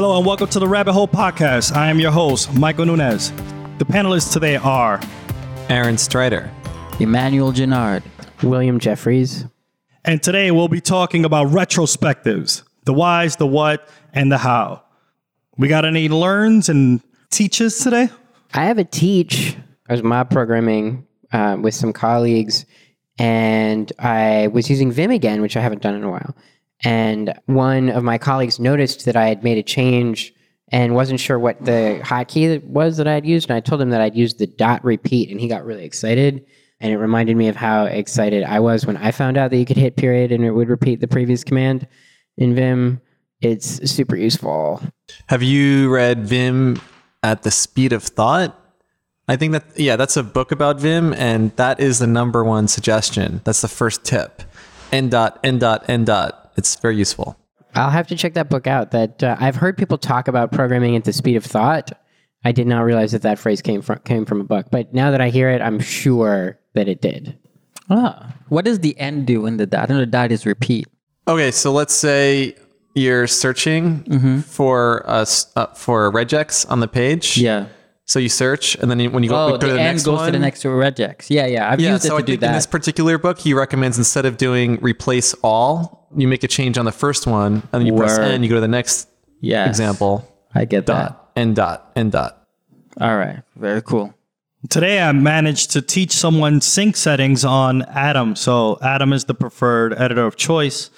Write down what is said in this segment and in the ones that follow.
Hello and welcome to the Rabbit Hole Podcast. I am your host, Michael Nunez. The panelists today are Aaron Strider. Emmanuel Genard. William Jeffries. And today we'll be talking about retrospectives the whys, the what, and the how. We got any learns and teaches today? I have a teach. I was mob programming uh, with some colleagues, and I was using Vim again, which I haven't done in a while. And one of my colleagues noticed that I had made a change and wasn't sure what the hotkey was that I had used. And I told him that I'd used the dot repeat, and he got really excited. And it reminded me of how excited I was when I found out that you could hit period and it would repeat the previous command in Vim. It's super useful. Have you read Vim at the Speed of Thought? I think that, yeah, that's a book about Vim, and that is the number one suggestion. That's the first tip. N dot, N dot, N dot. It's very useful. I'll have to check that book out. That uh, I've heard people talk about programming at the speed of thought. I did not realize that that phrase came from came from a book, but now that I hear it, I'm sure that it did. Ah, what does the end do in the dot? And the dot is repeat. Okay, so let's say you're searching for a, s- uh, for regex on the page. Yeah. So you search, and then you- when you go, Oh, go to the, the end next goes one, to the next regex. Yeah, yeah. I've Yeah, used it to I do think in this particular book, he recommends instead of doing replace all, you make a change on the first one, and then you press N, you go to the next Yeah. example, I get dot, N dot, N dot. All right. Very cool. Today I managed to teach someone sync settings on Atom. So Atom is the preferred editor of choice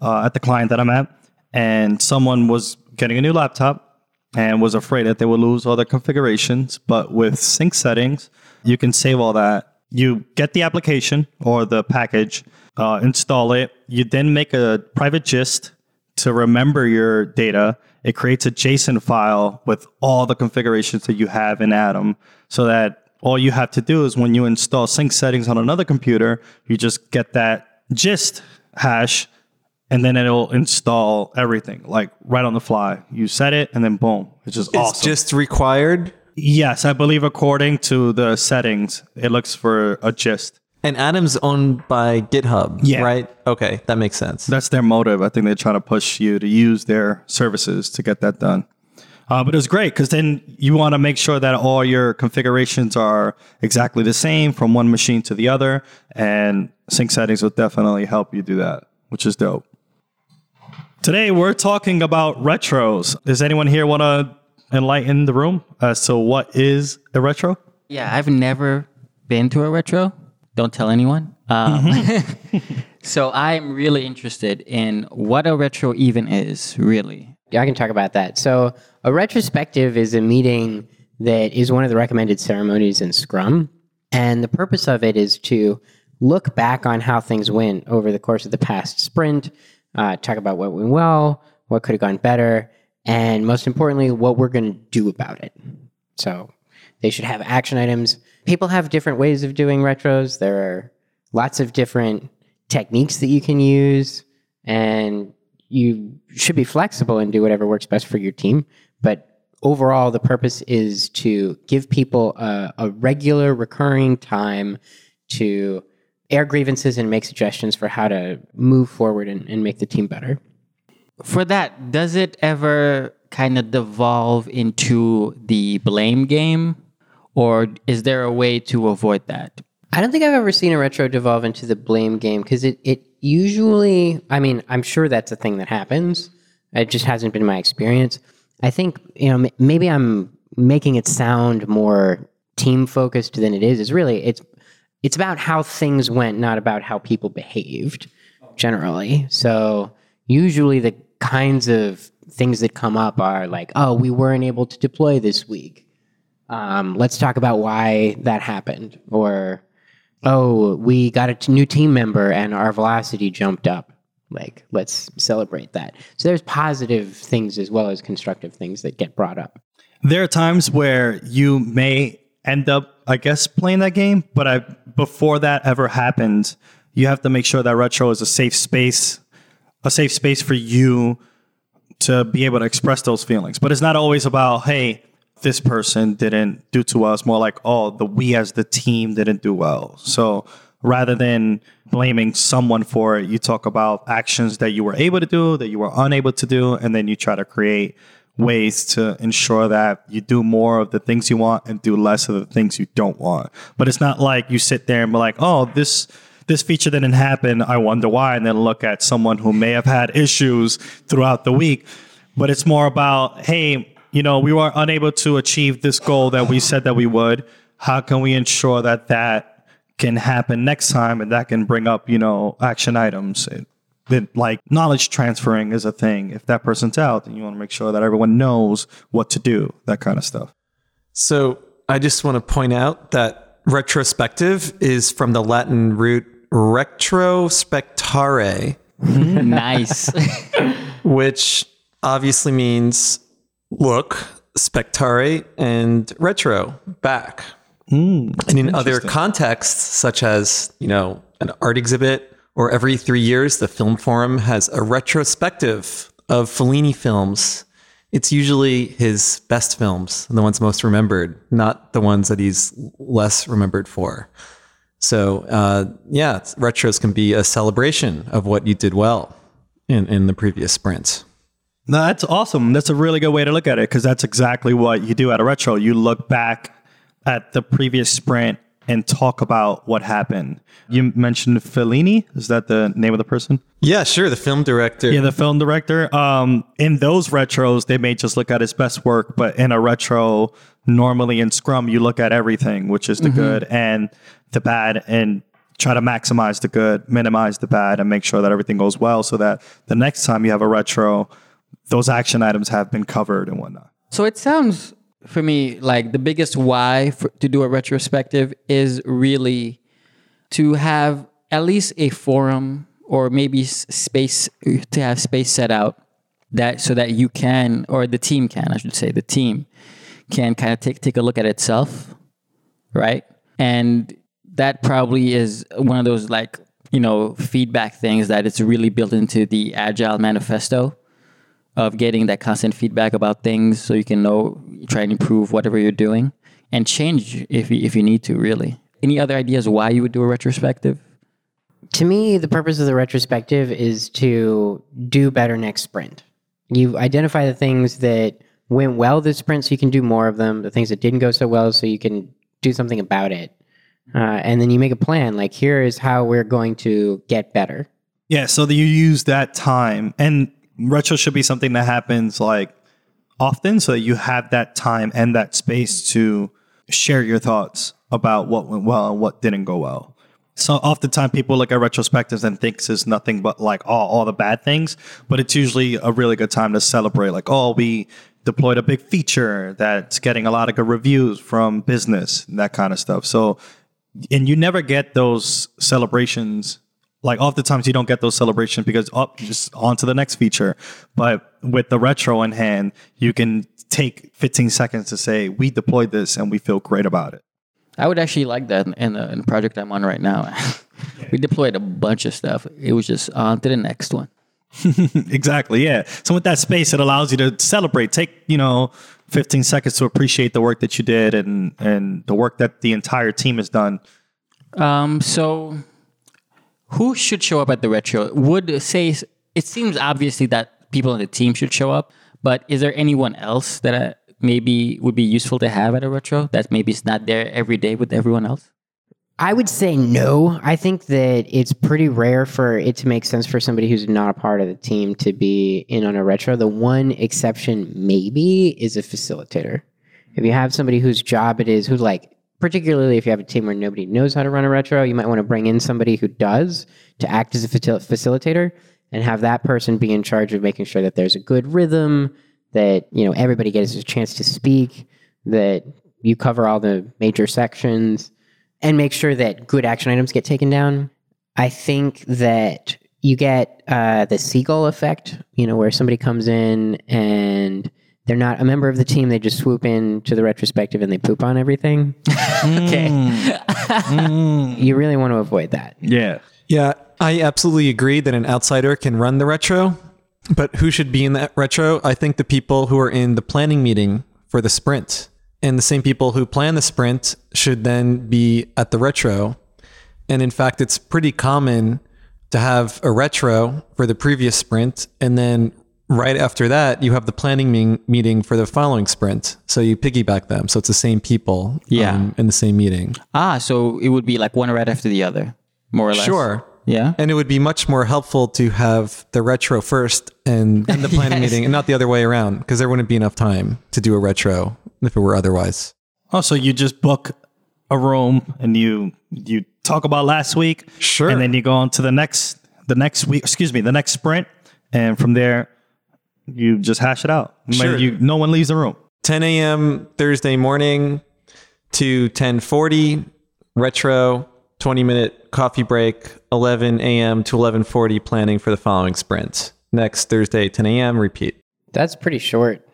uh, at the client that I'm at. And someone was getting a new laptop and was afraid that they would lose all their configurations. But with sync settings, you can save all that. You get the application or the package, uh, install it. You then make a private gist to remember your data. It creates a JSON file with all the configurations that you have in Atom so that all you have to do is when you install sync settings on another computer, you just get that gist hash and then it'll install everything like right on the fly. You set it and then boom. It's just It's awesome. just required. yes, I believe according to the settings, it looks for a gist. And Atom's owned by GitHub, Yeah. right? Okay, that makes sense. That's their motive. I think they're trying to push you to use their services to get that done. Uh, but it was great because then you want to make sure that all your configurations are exactly the same from one machine to the other. And sync settings will definitely help you do that, which is dope. Today, we're talking about retros. Does anyone here want to enlighten the room as to what is a retro? Yeah, I've never been to a retro. Don't tell anyone. Um, so I'm really interested in what a retro even is, really. Yeah, I can talk about that. So, a retrospective is a meeting that is one of the recommended ceremonies in Scrum. And the purpose of it is to look back on how things went over the course of the past sprint, uh, talk about what went well, what could have gone better, and most importantly, what we're going to do about it. So, they should have action items. People have different ways of doing retros. There are lots of different techniques that you can use, and you should be flexible and do whatever works best for your team. But overall, the purpose is to give people a, a regular, recurring time to air grievances and make suggestions for how to move forward and, and make the team better. For that, does it ever kind of devolve into the blame game? Or is there a way to avoid that? I don't think I've ever seen a retro devolve into the blame game because it, it usually, I mean, I'm sure that's a thing that happens. It just hasn't been my experience. I think, you know, maybe I'm making it sound more team focused than it is. It's really, it's, it's about how things went, not about how people behaved generally. So usually the kinds of things that come up are like, oh, we weren't able to deploy this week. Um, let's talk about why that happened. Or, oh, we got a t- new team member and our velocity jumped up. Like, let's celebrate that. So there's positive things as well as constructive things that get brought up. There are times where you may end up, I guess, playing that game, but I, before that ever happens, you have to make sure that retro is a safe space, a safe space for you to be able to express those feelings. But it's not always about, hey, this person didn't do too well. It's more like, oh, the we as the team didn't do well. So rather than blaming someone for it, you talk about actions that you were able to do, that you were unable to do, and then you try to create ways to ensure that you do more of the things you want and do less of the things you don't want. But it's not like you sit there and be like, oh, this this feature didn't happen. I wonder why. And then look at someone who may have had issues throughout the week. But it's more about, hey, you know, we were unable to achieve this goal that we said that we would. How can we ensure that that can happen next time and that can bring up, you know, action items? It, it, like knowledge transferring is a thing. If that person's out, then you want to make sure that everyone knows what to do, that kind of stuff. So I just want to point out that retrospective is from the Latin root retrospectare, nice. which obviously means look, spectare, and retro, back. and in other contexts, such as, you know, an art exhibit, or every three years, the Film Forum has a retrospective of Fellini films. It's usually his best films, the ones most remembered, not the ones that he's less remembered for. So, uh, yeah, retros can be a celebration of what you did well in, in the previous sprint. No, that's awesome. That's a really good way to look at it because that's exactly what you do at a retro. You look back at the previous sprint and talk about what happened. You mentioned Fellini. Is that the name of the person? Yeah, sure. The film director. Yeah, the film director. Um, in those retros, they may just look at his best work, but in a retro, normally in Scrum, you look at everything, which is the good and the bad, and try to maximize the good, minimize the bad, and make sure that everything goes well, so that the next time you have a retro, those action items have been covered and whatnot. So it sounds for me like the biggest why for, to do a retrospective is really to have at least a forum or maybe space to have space set out that so that you can or the team can I should say the team can kind of take take a look at itself right and that probably is one of those like you know feedback things that it's really built into the agile manifesto of getting that constant feedback about things so you can know try and improve whatever you're doing and change if you, if you need to really any other ideas why you would do a retrospective To me, the purpose of the retrospective is to do better next sprint. You identify the things that went well this sprint so you can do more of them, the things that didn't go so well so you can do something about it. Uh, and then you make a plan like, here is how we're going to get better. Yeah, so that you use that time, and retro should be something that happens like often, so that you have that time and that space to share your thoughts about what went well and what didn't go well. So oftentimes people look at retrospectives and thinks it's nothing but like all, all the bad things, but it's usually a really good time to celebrate. Like, oh, we deployed a big feature that's getting a lot of good reviews from business, and that kind of stuff. So, and you never get those celebrations like oftentimes you don't get those celebrations because up oh, just on to the next feature. But with the retro in hand you can take 15 seconds to say we deployed this and we feel great about it. I would actually like that in the, in the project i'm on right now. We deployed a bunch of stuff. It was just on to the next one. Exactly yeah. So with that space it allows you to celebrate. Take you know 15 seconds to appreciate the work that you did and and the work that the entire team has done. Um, so who should show up at the retro? Would say it seems obviously that people on the team should show up, but is there anyone else that uh, maybe would be useful to have at a retro that maybe is not there every day with everyone else? I would say no. I think that it's pretty rare for it to make sense for somebody who's not a part of the team to be in on a retro. The one exception, maybe, is a facilitator. If you have somebody whose job it is, who like, particularly if you have a team where nobody knows how to run a retro, you might want to bring in somebody who does to act as a facil- facilitator and have that person be in charge of making sure that there's a good rhythm, that you know everybody gets a chance to speak, that you cover all the major sections and make sure that good action items get taken down. I think that you get uh, the seagull effect, you know, where somebody comes in and they're not a member of the team. They just swoop in to the retrospective and they poop on everything. Okay. Mm. you really want to avoid that. yeah Yeah, I absolutely agree that an outsider can run the retro, but who should be in that retro? I think the people who are in the planning meeting for the sprint. And the same people who plan the sprint should then be at the retro. And in fact, it's pretty common to have a retro for the previous sprint and then right after that, you have the planning meeting, meeting for the following sprint. So you piggyback them. So it's the same people Yeah. um, in the same meeting. Ah, so it would be like one right after the other, more or less. Sure. Yeah. And it would be much more helpful to have the retro first and then the planning Yes. meeting and not the other way around because there wouldn't be enough time to do a retro if it were otherwise. Also, you just book a room and you you talk about last week. Sure. And then you go on to the next the next week. Excuse me, the next sprint, and from there, you just hash it out. Sure. You, no one leaves the room. 10 a.m. Thursday morning to 10:40 retro 20 minute coffee break 11 a.m. to 11:40 planning for the following sprint. Next Thursday 10 a.m. repeat. That's pretty short.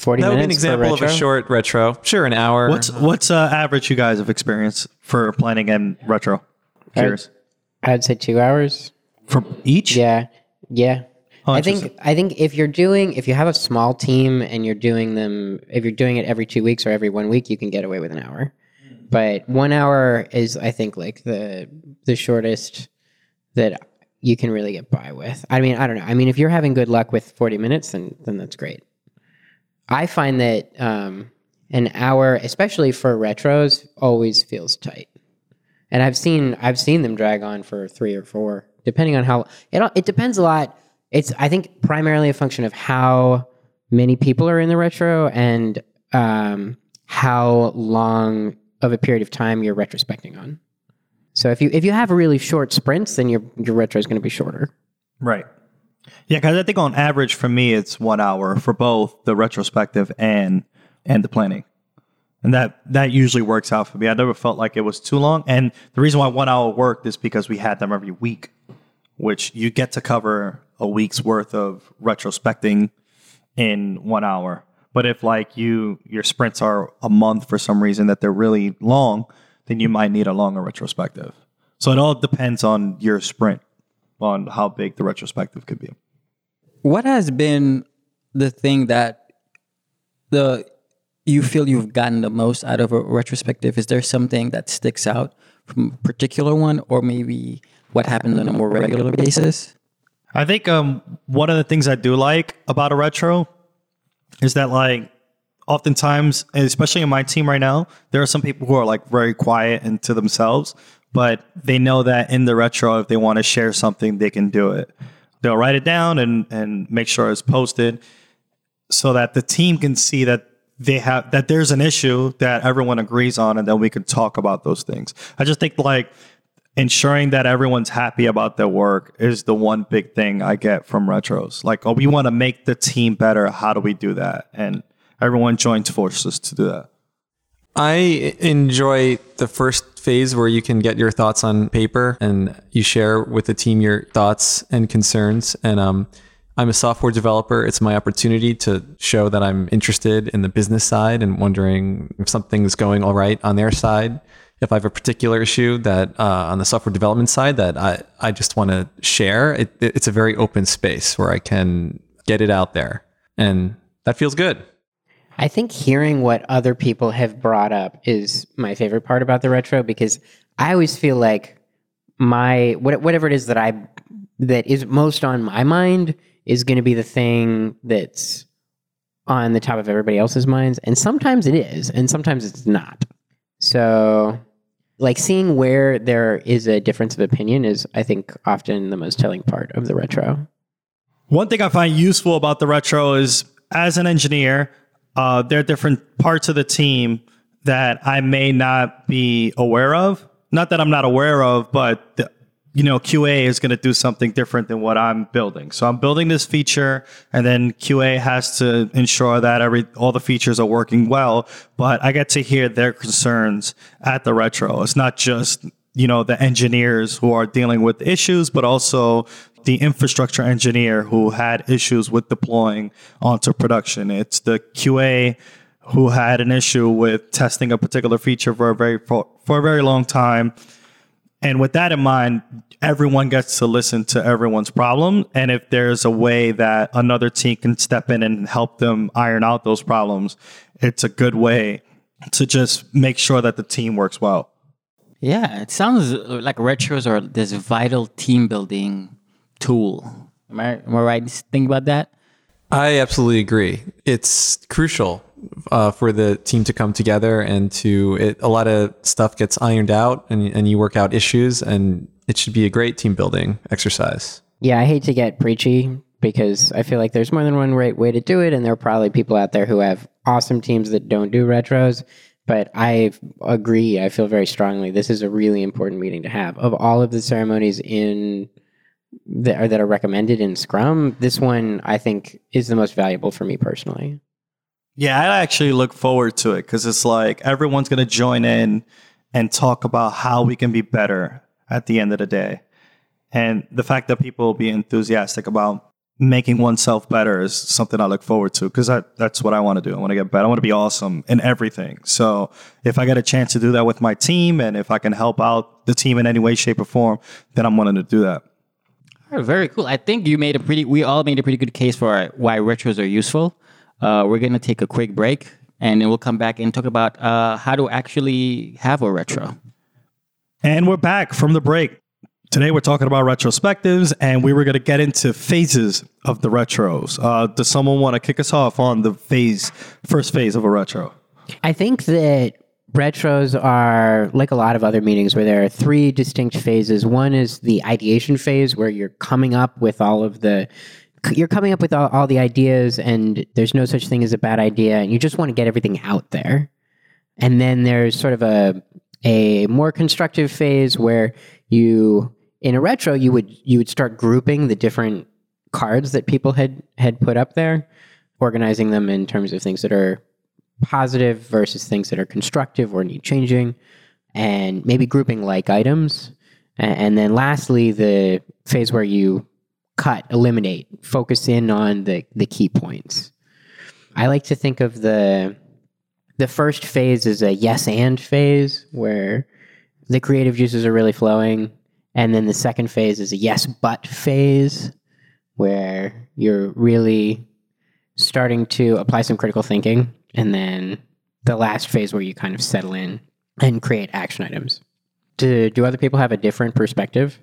40 That would be an example of a short retro. Sure, an hour. What's what's uh, average you guys have experienced for planning and retro? Curious I'd say two hours. for each. Yeah, yeah. Oh, I think. I think if you're doing if you have a small team and you're doing them if you're doing it every two weeks or every one week, you can get away with an hour. But one hour is I think like the the shortest that you can really get by with. I mean, I don't know. I mean, if you're having good luck with 40 minutes, then then that's great. I find that um, an hour, especially for retros, always feels tight. And I've seen I've seen them drag on for three or four, depending on how it. all- It depends a lot. It's I think primarily a function of how many people are in the retro and um, how long of a period of time you're retrospecting on. So if you if you have really short sprints, then your your retro is going to be shorter. Right. Yeah, because I think on average for me it's one hour for both the retrospective and and the planning, and that that usually works out for me. I never felt like it was too long, and the reason why one hour worked is because we had them every week, which you get to cover a week's worth of retrospecting in one hour. But if like you your sprints are a month for some reason that they're really long, then you might need a longer retrospective. So it all depends on your sprint, on how big the retrospective could be. What has been the thing that the you feel you've gotten the most out of a retrospective? Is there something that sticks out from a particular one, or maybe what happened on a more regular basis? I think um, one of the things I do like about a retro is that like oftentimes, especially in my team right now, there are some people who are like very quiet and to themselves, but they know that in the retro, if they want to share something, they can do it. They'll write it down and and make sure it's posted so that the team can see that they have that there's an issue that everyone agrees on and then we can talk about those things. I just think like ensuring that everyone's happy about their work is the one big thing I get from retros. Like, oh, we want to make the team better. How do we do that? And everyone joins forces to do that. I enjoy the first phase where you can get your thoughts on paper and you share with the team your thoughts and concerns. And um, I'm a software developer. It's my opportunity to show that I'm interested in the business side and wondering if something's going all right on their side. If I have a particular issue that uh, on the software development side that I, I just want to share, it, it's a very open space where I can get it out there. And that feels good. I think hearing what other people have brought up is my favorite part about the retro because I always feel like my whatever it is that I that is most on my mind is going to be the thing that's on the top of everybody else's minds and sometimes it is and sometimes it's not. So like seeing where there is a difference of opinion is I think often the most telling part of the retro. One thing I find useful about the retro is as an engineer, uh, there are different parts of the team that I may not be aware of. Not that I'm not aware of, but the, you know, QA is going to do something different than what I'm building. So I'm building this feature, and then QA has to ensure that every all the features are working well. But I get to hear their concerns at the retro. It's not just you know the engineers who are dealing with issues, but also the infrastructure engineer who had issues with deploying onto production. It's the QA who had an issue with testing a particular feature for a very for, for a very long time. And with that in mind, everyone gets to listen to everyone's problem. And if there's a way that another team can step in and help them iron out those problems, it's a good way to just make sure that the team works well. Yeah, it sounds like retros are this vital team building tool. Am I, am I right in thinking about that? I absolutely agree. It's crucial uh, for the team to come together and to it, a lot of stuff gets ironed out and, and you work out issues and it should be a great team building exercise. Yeah, I hate to get preachy because I feel like there's more than one right way to do it, and there are probably people out there who have awesome teams that don't do retros. But I agree. I feel very strongly this is a really important meeting to have. Of all of the ceremonies in that are, that are recommended in Scrum, this one I think is the most valuable for me personally. Yeah, I actually look forward to it because it's like everyone's going to join in and talk about how we can be better at the end of the day. And the fact that people will be enthusiastic about making oneself better is something I look forward to because that's what I want to do. I want to get better. I want to be awesome in everything. So if I get a chance to do that with my team and if I can help out the team in any way, shape, or form, then I'm willing to do that. Very cool. I think you made a pretty, we all made a pretty good case for why retros are useful. Uh, we're going to take a quick break and then we'll come back and talk about uh, how to actually have a retro. And we're back from the break. Today we're talking about retrospectives, and we were going to get into phases of the retros. Uh, does someone want to kick us off on the phase, first phase of a retro? I think that retros are like a lot of other meetings where there are three distinct phases. One is the ideation phase, where you're coming up with all of the you're coming up with all, all the ideas, and there's no such thing as a bad idea, and you just want to get everything out there. And then there's sort of a a more constructive phase where you in a retro you would you would start grouping the different cards that people had had put up there organizing them in terms of things that are positive versus things that are constructive or need changing and maybe grouping like items and then lastly the phase where you cut eliminate focus in on the the key points i like to think of the the first phase as a yes and phase where the creative juices are really flowing. And then the second phase is a yes but phase where you're really starting to apply some critical thinking. And then the last phase where you kind of settle in and create action items. Do, do other people have a different perspective?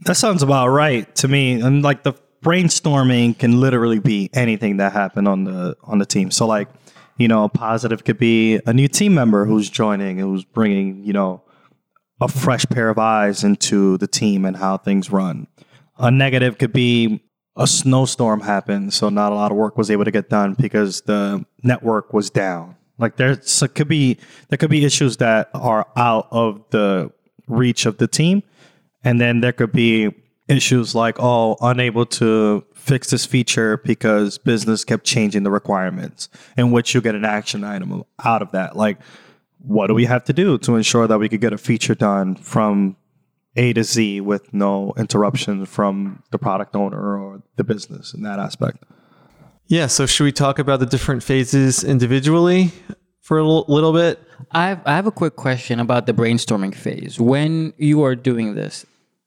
That sounds about right to me. And like the brainstorming can literally be anything that happened on the on the team. So like you know, a positive could be a new team member who's joining, who's bringing, you know, a fresh pair of eyes into the team and how things run. A negative could be a snowstorm happened, so not a lot of work was able to get done because the network was down. Like there's could be there could be issues that are out of the reach of the team, and then there could be issues like oh unable to fix this feature because business kept changing the requirements in which you get an action item out of that. Like what do we have to do to ensure that we could get a feature done from a to z with no interruption from the product owner or the business in that aspect? Yeah so should we talk about the different phases individually for a l- little bit? I have, I have a quick question about the brainstorming phase. When you are doing this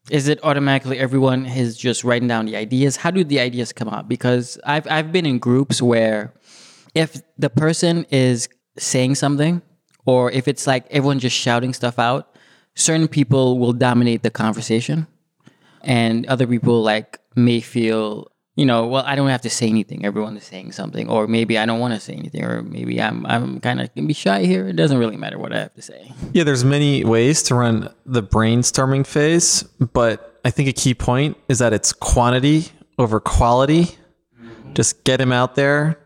is it automatically everyone is just writing down the ideas? How do the ideas come up? Because I've I've been in groups where if the person is saying something or if it's like everyone just shouting stuff out, certain people will dominate the conversation and other people like may feel you know, well, I don't have to say anything. Everyone is saying something, or maybe I don't want to say anything, or maybe I'm I'm kind of gonna be shy here. It doesn't really matter what I have to say. Yeah, there's many ways to run the brainstorming phase, but I think a key point is that it's quantity over quality. Just get him out there.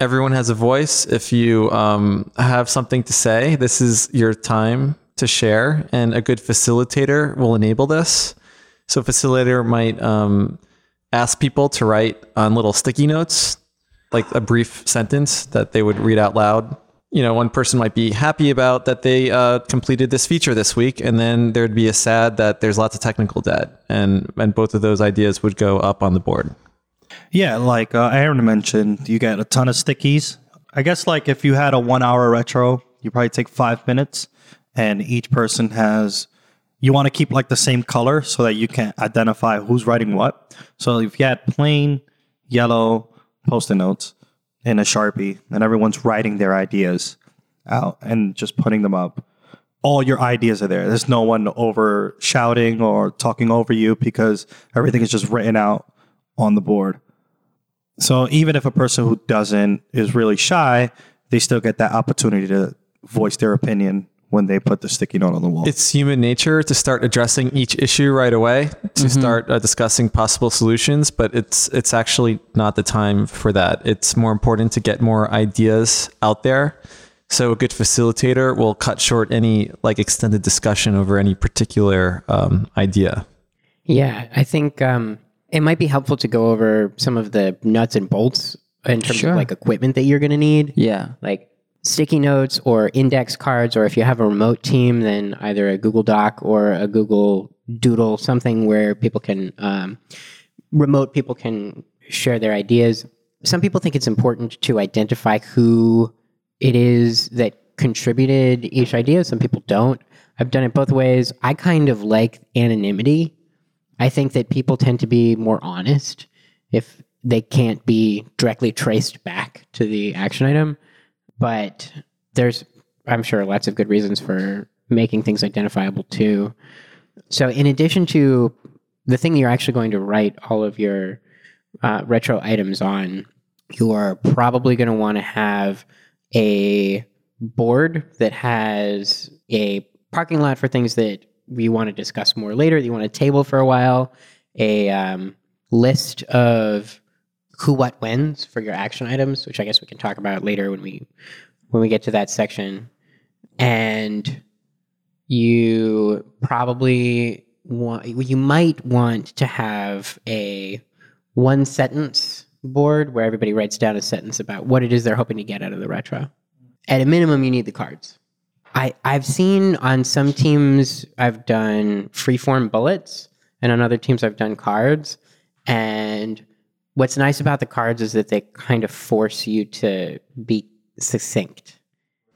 Everyone has a voice. If you um, have something to say, this is your time to share, and a good facilitator will enable this. So, facilitator might. Um, ask people to write on little sticky notes, like a brief sentence that they would read out loud. You know, one person might be happy about that they uh, completed this feature this week, and then there'd be a sad that there's lots of technical debt, and and both of those ideas would go up on the board. Yeah, like uh, Aaron mentioned, you get a ton of stickies. I guess like if you had a one hour retro, you probably take five minutes, and each person has you want to keep like the same color so that you can identify who's writing what. So if you had plain yellow post-it notes and a sharpie, and everyone's writing their ideas out and just putting them up, all your ideas are there. There's no one over shouting or talking over you because everything is just written out on the board. So even if a person who doesn't is really shy, they still get that opportunity to voice their opinion when they put the sticky note on the wall. It's human nature to start addressing each issue right away, to start uh, discussing possible solutions, but it's it's actually not the time for that. It's more important to get more ideas out there. So a good facilitator will cut short any like extended discussion over any particular um, idea. Yeah, I think um, it might be helpful to go over some of the nuts and bolts in terms Sure. of like equipment that you're going to need. Yeah. like sticky notes or index cards, or if you have a remote team, then either a Google Doc or a Google Doodle, something where people can, um, remote people can share their ideas. Some people think it's important to identify who it is that contributed each idea. Some people don't. I've done it both ways. I kind of like anonymity. I think that people tend to be more honest if they can't be directly traced back to the action item. But there's, I'm sure, lots of good reasons for making things identifiable too. So, in addition to the thing you're actually going to write all of your uh, retro items on, you are probably going to want to have a board that has a parking lot for things that we want to discuss more later. that You want a table for a while, a um, list of who, what, whens for your action items, which I guess we can talk about later when we when we get to that section, and you probably want you might want to have a one sentence board where everybody writes down a sentence about what it is they're hoping to get out of the retro. At a minimum, you need the cards. I, I've seen on some teams I've done freeform bullets, and on other teams I've done cards. And what's nice about the cards is that they kind of force you to be succinct.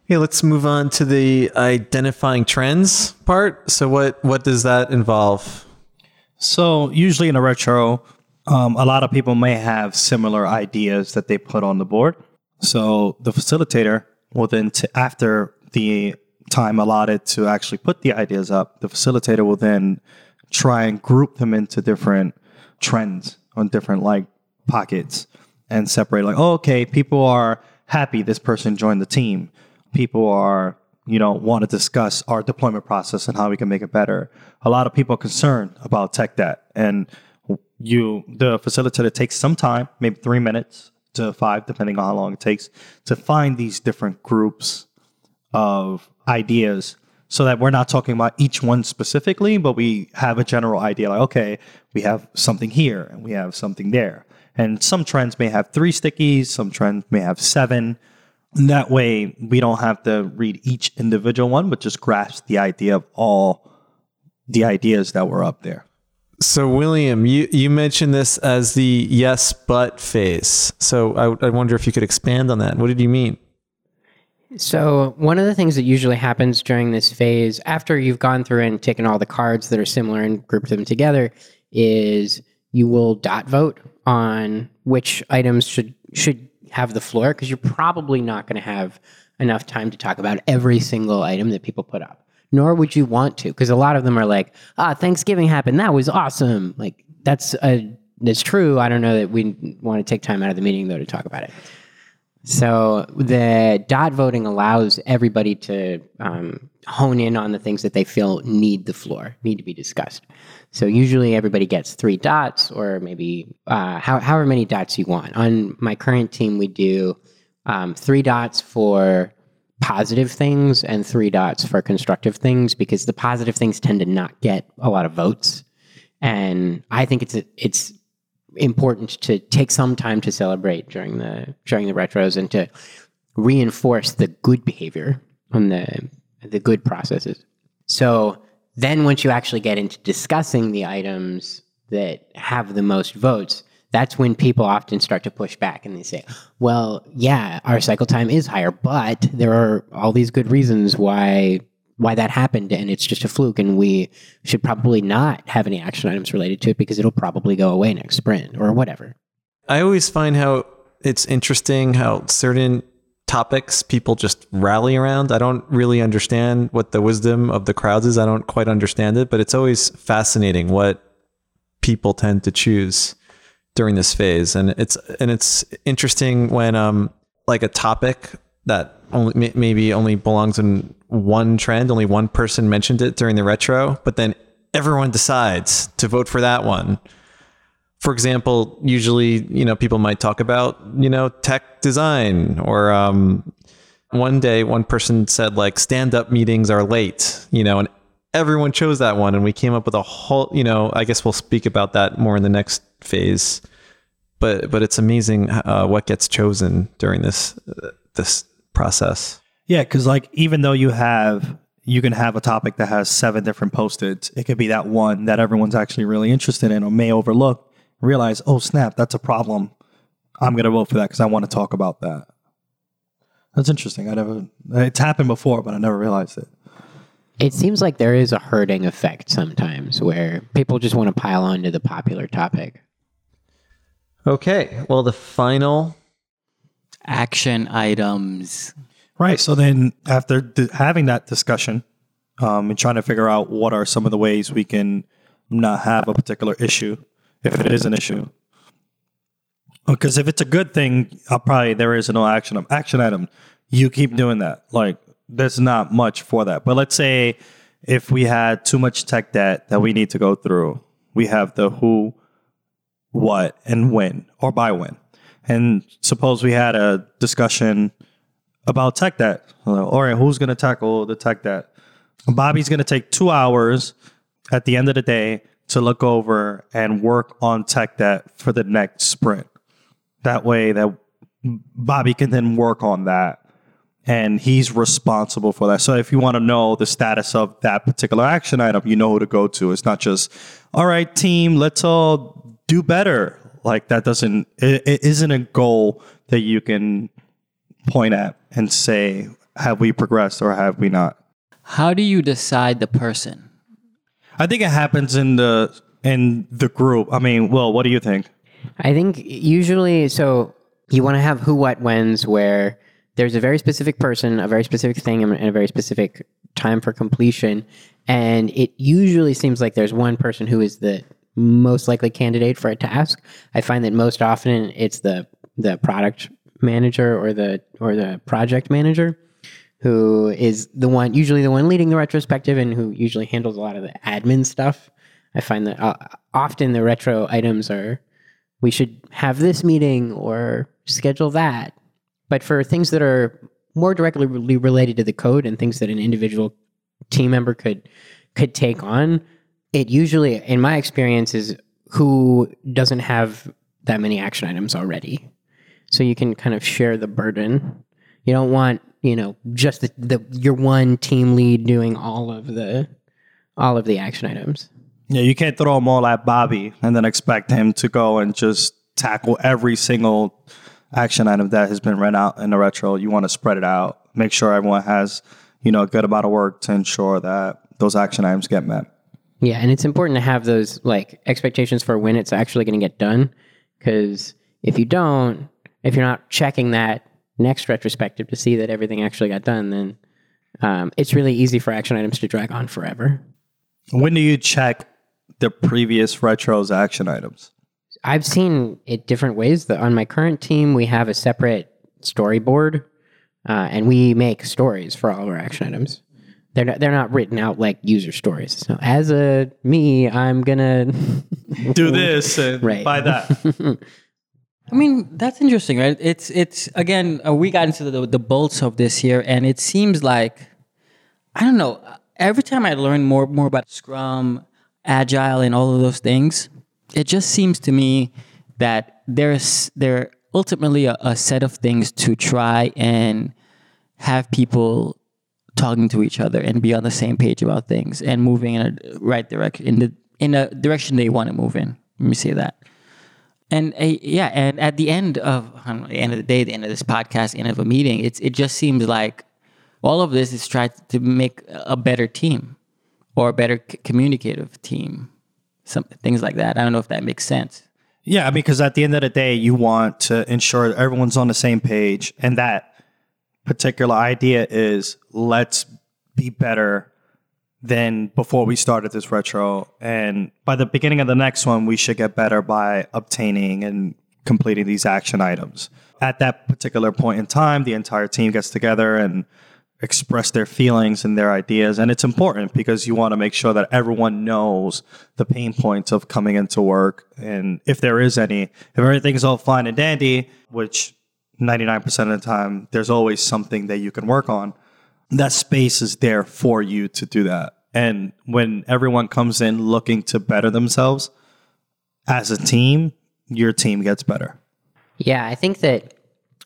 Okay, let's move on to the identifying trends part. So what what does that involve? So usually in a retro, um, a lot of people may have similar ideas that they put on the board. So the facilitator will then, t- after the time allotted to actually put the ideas up, the facilitator will then try and group them into different trends on different like pockets and separate like, oh, okay, people are happy this person joined the team. People are, you know, want to discuss our deployment process and how we can make it better. A lot of people are concerned about tech debt and you the facilitator takes some time, maybe three minutes to five, depending on how long it takes, to find these different groups of ideas so that we're not talking about each one specifically, but we have a general idea like, okay, we have something here and we have something there. And some trends may have three stickies, some trends may have seven. And that way, we don't have to read each individual one, but just grasp the idea of all the ideas that were up there. So William, you you mentioned this as the yes but phase. So I, I wonder if you could expand on that. What did you mean? So, one of the things that usually happens during this phase, after you've gone through and taken all the cards that are similar and grouped them together, is you will dot vote on which items should should have the floor because you're probably not going to have enough time to talk about every single item that people put up. Nor would you want to because a lot of them are like, "Ah, Thanksgiving happened. That was awesome." Like that's a that's true. I don't know that we want to take time out of the meeting though to talk about it. So the dot voting allows everybody to um, hone in on the things that they feel need the floor, need to be discussed. So usually everybody gets three dots, or maybe uh, how, however many dots you want. On my current team, we do um, three dots for positive things and three dots for constructive things because the positive things tend to not get a lot of votes, and I think it's a, it's important to take some time to celebrate during the during the retros and to reinforce the good behavior on the the good processes. So then once you actually get into discussing the items that have the most votes, that's when people often start to push back and they say, "Well, yeah, our cycle time is higher, but there are all these good reasons why why that happened and it's just a fluke and we should probably not have any action items related to it because it'll probably go away next sprint or whatever. I always find how it's interesting how certain topics people just rally around. I don't really understand what the wisdom of the crowds is. I don't quite understand it, but it's always fascinating what people tend to choose during this phase, and it's and it's interesting when um like a topic that only maybe only belongs in one trend, only one person mentioned it during the retro, but then everyone decides to vote for that one. For example, usually you know people might talk about you know tech design or um, one day one person said like stand up meetings are late, you know, and everyone chose that one and we came up with a whole, you know, I guess we'll speak about that more in the next phase. But but it's amazing uh, what gets chosen during this uh, this process. Yeah, because like even though you have you can have a topic that has seven different post-its, it could be that one that everyone's actually really interested in or may overlook. Realize, oh snap, that's a problem. I'm gonna vote for that because I want to talk about that. That's interesting. I never. It's happened before, but I never realized it. It seems like there is a herding effect sometimes where people just want to pile onto the popular topic. Okay, well the final Action items. Right. So then, after having that discussion um, and trying to figure out what are some of the ways we can not have a particular issue, if it is an issue, because if it's a good thing, I'll probably there is no action. Action item, you keep doing that. Like there's not much for that. But let's say if we had too much tech debt that we need to go through, we have the who, what, and when, or by when. And suppose we had a discussion about tech debt. All right, who's going to tackle the tech debt? Bobby's going to take two hours at the end of the day to look over and work on tech debt for the next sprint. That way, that Bobby can then work on that, and he's responsible for that. So, if you want to know the status of that particular action item, you know who to go to. It's not just, all right, team, let's all do better. Like that doesn't. It, it isn't a goal that you can point at and say, have we progressed or have we not? How do you decide the person? I think it happens in the in the group. I mean, well, what do you think? I think usually, so you want to have who, what, whens, where there's a very specific person, a very specific thing, and a very specific time for completion. And it usually seems like there's one person who is the most likely candidate for a task. I find that most often it's the the product manager or the or the project manager who is the one usually the one leading the retrospective and who usually handles a lot of the admin stuff. I find that uh, often the retro items are we should have this meeting or schedule that. But for things that are more directly related to the code and things that an individual team member could could take on, it usually, in my experience, is who doesn't have that many action items already. So you can kind of share the burden. You don't want, you know, just the, the your one team lead doing all of the all of the action items. Yeah, you can't throw them all at Bobby and then expect him to go and just tackle every single action item that has been read out in the retro. You want to spread it out, make sure everyone has, you know, a good amount of work to ensure that those action items get met. Yeah, and it's important to have those like expectations for when it's actually going to get done because if you don't, if you're not checking that next retrospective to see that everything actually got done, then um, it's really easy for action items to drag on forever. When do you check the previous retro's action items? I've seen it different ways. That on my current team, we have a separate storyboard, uh, and we make stories for all of our action items. They're not, they're not written out like user stories. So as a me, I'm gonna Do this and Right. buy that. I mean, that's interesting, right? It's it's again, uh, we got into the the bolts of this here, and it seems like I don't know. Every time I learn more more about Scrum, Agile, and all of those things, it just seems to me that there's there ultimately a, a set of things to try and have people talking to each other and be on the same page about things and moving in a right direction in the in a direction they want to move in. Let me say that. And uh, yeah, and at the end of know, the end of the day, the end of this podcast, end of a meeting, it's it just seems like all of this is trying to make a better team or a better communicative team, some things like that. I don't know if that makes sense. Yeah, I mean because at the end of the day, you want to ensure that everyone's on the same page, and that particular idea is let's be better than before we started this retro. And by the beginning of the next one, we should get better by obtaining and completing these action items. At that particular point in time, the entire team gets together and express their feelings and their ideas. And it's important because you want to make sure that everyone knows the pain points of coming into work. And if there is any, if everything's all fine and dandy, which 99% of the time, there's always something that you can work on, that space is there for you to do that. And when everyone comes in looking to better themselves as a team, your team gets better. Yeah, I think that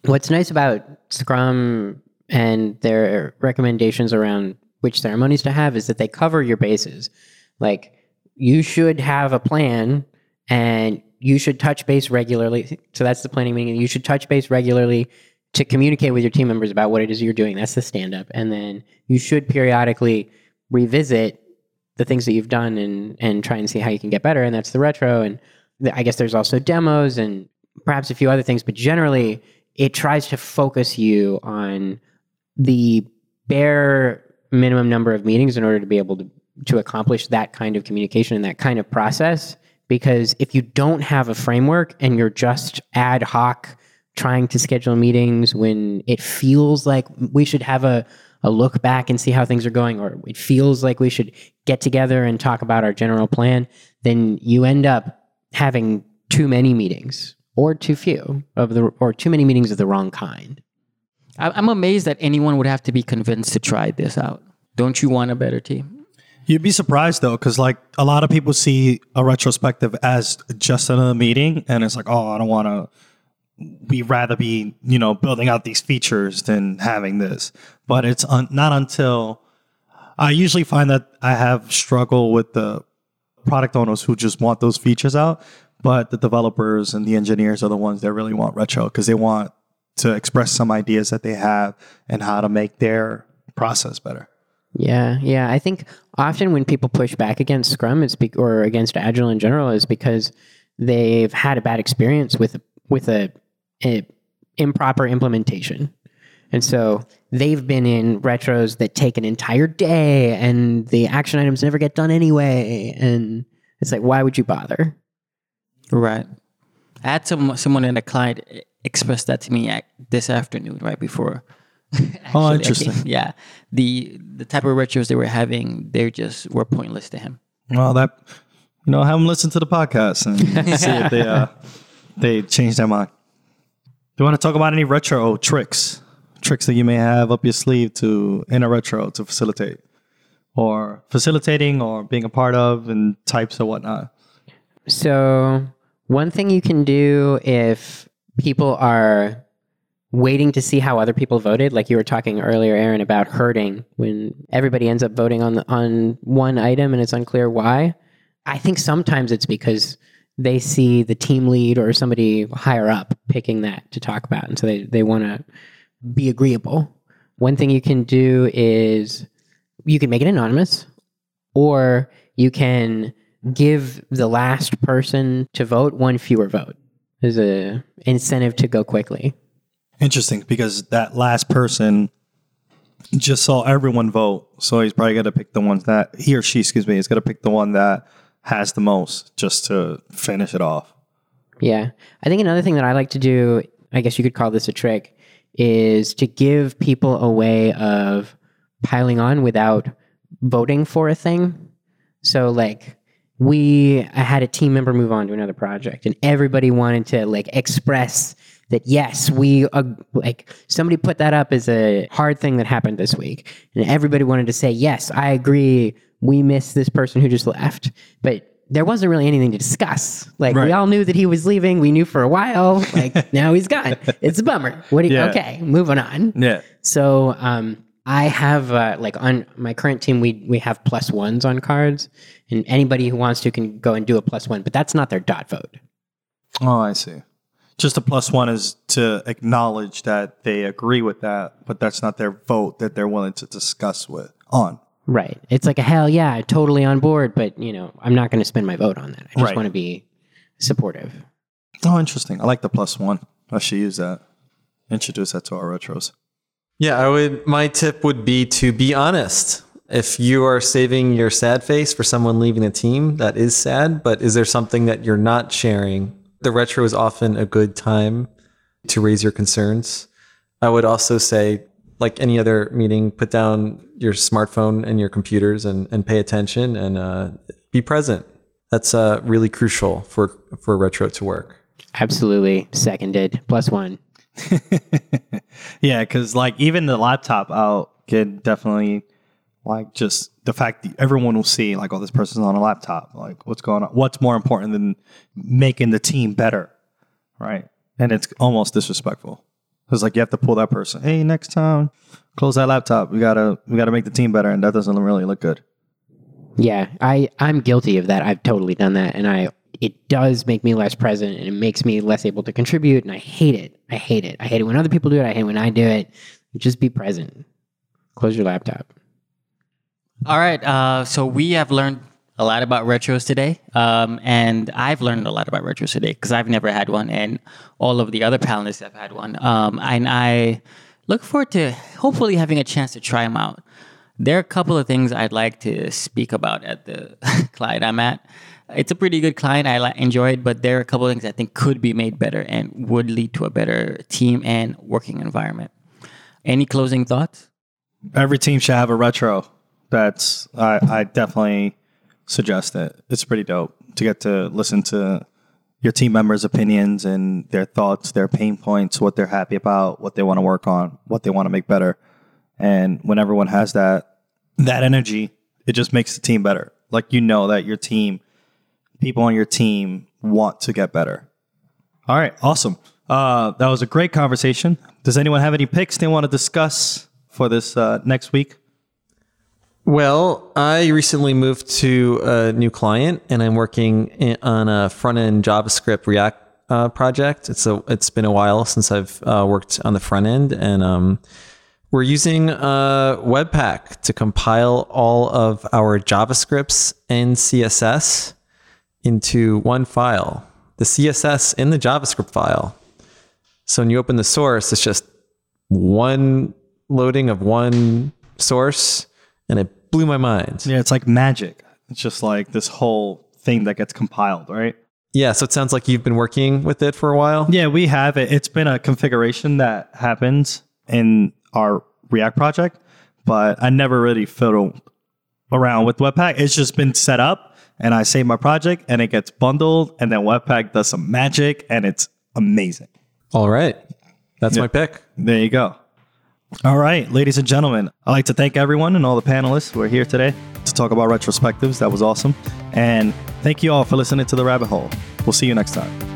what's nice about Scrum and their recommendations around which ceremonies to have is that they cover your bases. Like you should have a plan and you should touch base regularly. So that's the planning meeting. You should touch base regularly to communicate with your team members about what it is you're doing. That's the stand up. And then you should periodically revisit the things that you've done and and try and see how you can get better. And that's the retro. And th- I guess there's also demos and perhaps a few other things, but generally it tries to focus you on the bare minimum number of meetings in order to be able to to accomplish that kind of communication and that kind of process. Because if you don't have a framework and you're just ad hoc trying to schedule meetings when it feels like we should have a a look back and see how things are going, or it feels like we should get together and talk about our general plan, then you end up having too many meetings or too few of the, or too many meetings of the wrong kind. I'm amazed that anyone would have to be convinced to try this out. Don't you want a better team? You'd be surprised though, because like a lot of people see a retrospective as just another meeting, and it's like, oh, I don't want to. We rather be, you know, building out these features than having this. But it's un- not until I usually find that I have struggle with the product owners who just want those features out, but the developers and the engineers are the ones that really want retro because they want to express some ideas that they have and how to make their process better. Yeah, yeah. I think often when people push back against Scrum, it's be- or against Agile in general, is because they've had a bad experience with with a, a improper implementation, and so they've been in retros that take an entire day, and the action items never get done anyway, and it's like, why would you bother? Right. I had some someone in a client express that to me this afternoon, right before. Oh, actually I interesting. came- yeah, the the type of retros they were having, they just were pointless to him. Well, that you know, have them listen to the podcast and see if they uh, they change their mind. Do you want to talk about any retro tricks, tricks that you may have up your sleeve to in a retro to facilitate, or facilitating, or being a part of, and types or whatnot? So, one thing you can do if people are waiting to see how other people voted, like you were talking earlier, Aaron, about hurting when everybody ends up voting on the, on one item and it's unclear why. I think sometimes it's because they see the team lead or somebody higher up picking that to talk about, and so they they want to be agreeable. One thing you can do is you can make it anonymous, or you can give the last person to vote one fewer vote as a incentive to go quickly. Interesting, because that last person just saw everyone vote, so he's probably got to pick the ones that he or she, excuse me, is going to pick the one that has the most, just to finish it off. Yeah. I think another thing that I like to do, I guess you could call this a trick, is to give people a way of piling on without voting for a thing. So like we I had a team member move on to another project and everybody wanted to like express that yes, we uh, like somebody put that up as a hard thing that happened this week and everybody wanted to say yes, I agree. We miss this person who just left. But there wasn't really anything to discuss. Like we all knew that he was leaving. We knew for a while. Like now he's gone. It's a bummer. What? Do you, Yeah. Okay, moving on. Yeah. So um, I have uh, like on my current team, we we have plus ones on cards, and anybody who wants to can go and do a plus one, but that's not their dot vote. Oh, I see. Just a plus one is to acknowledge that they agree with that, but that's not their vote that they're willing to discuss with on. Right. It's like a hell yeah, totally on board, but you know I'm not going to spend my vote on that. I just Right. want to be supportive. Oh, interesting. I like the plus one. I should use that. Introduce that to our retros. Yeah, I would. My tip would be to be honest If you are saving your sad face for someone leaving the team, that is sad. But is there something that you're not sharing? The retro is often a good time to raise your concerns. I would also say, like any other meeting, put down your smartphone and your computers and, and pay attention and uh, be present. That's uh, really crucial for, for retro to work. Absolutely. Seconded. Plus one. Yeah, because like even the laptop, I'll get definitely like just the fact that everyone will see like, oh, this person's on a laptop. Like, what's going on? What's more important than making the team better, right? And it's almost disrespectful. It's like you have to pull that person. Hey, next time, close that laptop. We gotta we gotta make the team better, and that doesn't really look good. Yeah, I I'm guilty of that. I've totally done that, and I it does make me less present, and it makes me less able to contribute, and I hate it. I hate it. I hate it when other people do it. I hate it when I do it. Just be present. Close your laptop. All right. Uh, so we have learned a lot about retros today, um, and I've learned a lot about retros today because I've never had one, and all of the other panelists have had one. Um, and I look forward to hopefully having a chance to try them out. There are a couple of things I'd like to speak about at the client I'm at. It's a pretty good client. I enjoy it, but there are a couple of things I think could be made better and would lead to a better team and working environment. Any closing thoughts? Every team should have a retro. That's I, I definitely suggest it. It's pretty dope to get to listen to your team members' opinions and their thoughts, their pain points, what they're happy about, what they want to work on, what they want to make better. And when everyone has that that energy, it just makes the team better. Like you know that your team, people on your team want to get better. All right, awesome. Uh, that was a great conversation. Does anyone have any picks they want to discuss for this uh, next week? Well, I recently moved to a new client, and I'm working in, on a front end JavaScript React uh, project. It's a it's been a while since I've uh, worked on the front end, and um, we're using uh, Webpack to compile all of our JavaScripts and CSS into one file. The CSS in the JavaScript file. So when you open the source, it's just one loading of one source, and it blew my mind. Yeah, it's like magic. It's just like this whole thing that gets compiled, right? Yeah, so it sounds like you've been working with it for a while. Yeah, we have it. It's been a configuration that happens in our React project, but I never really fiddled around with Webpack. It's just been set up and I save my project and it gets bundled and then Webpack does some magic and it's amazing. All right. That's my pick. There you go. All right, ladies and gentlemen, I'd like to thank everyone and all the panelists who are here today to talk about retrospectives. That was awesome. And thank you all for listening to The Rabbit Hole. We'll see you next time.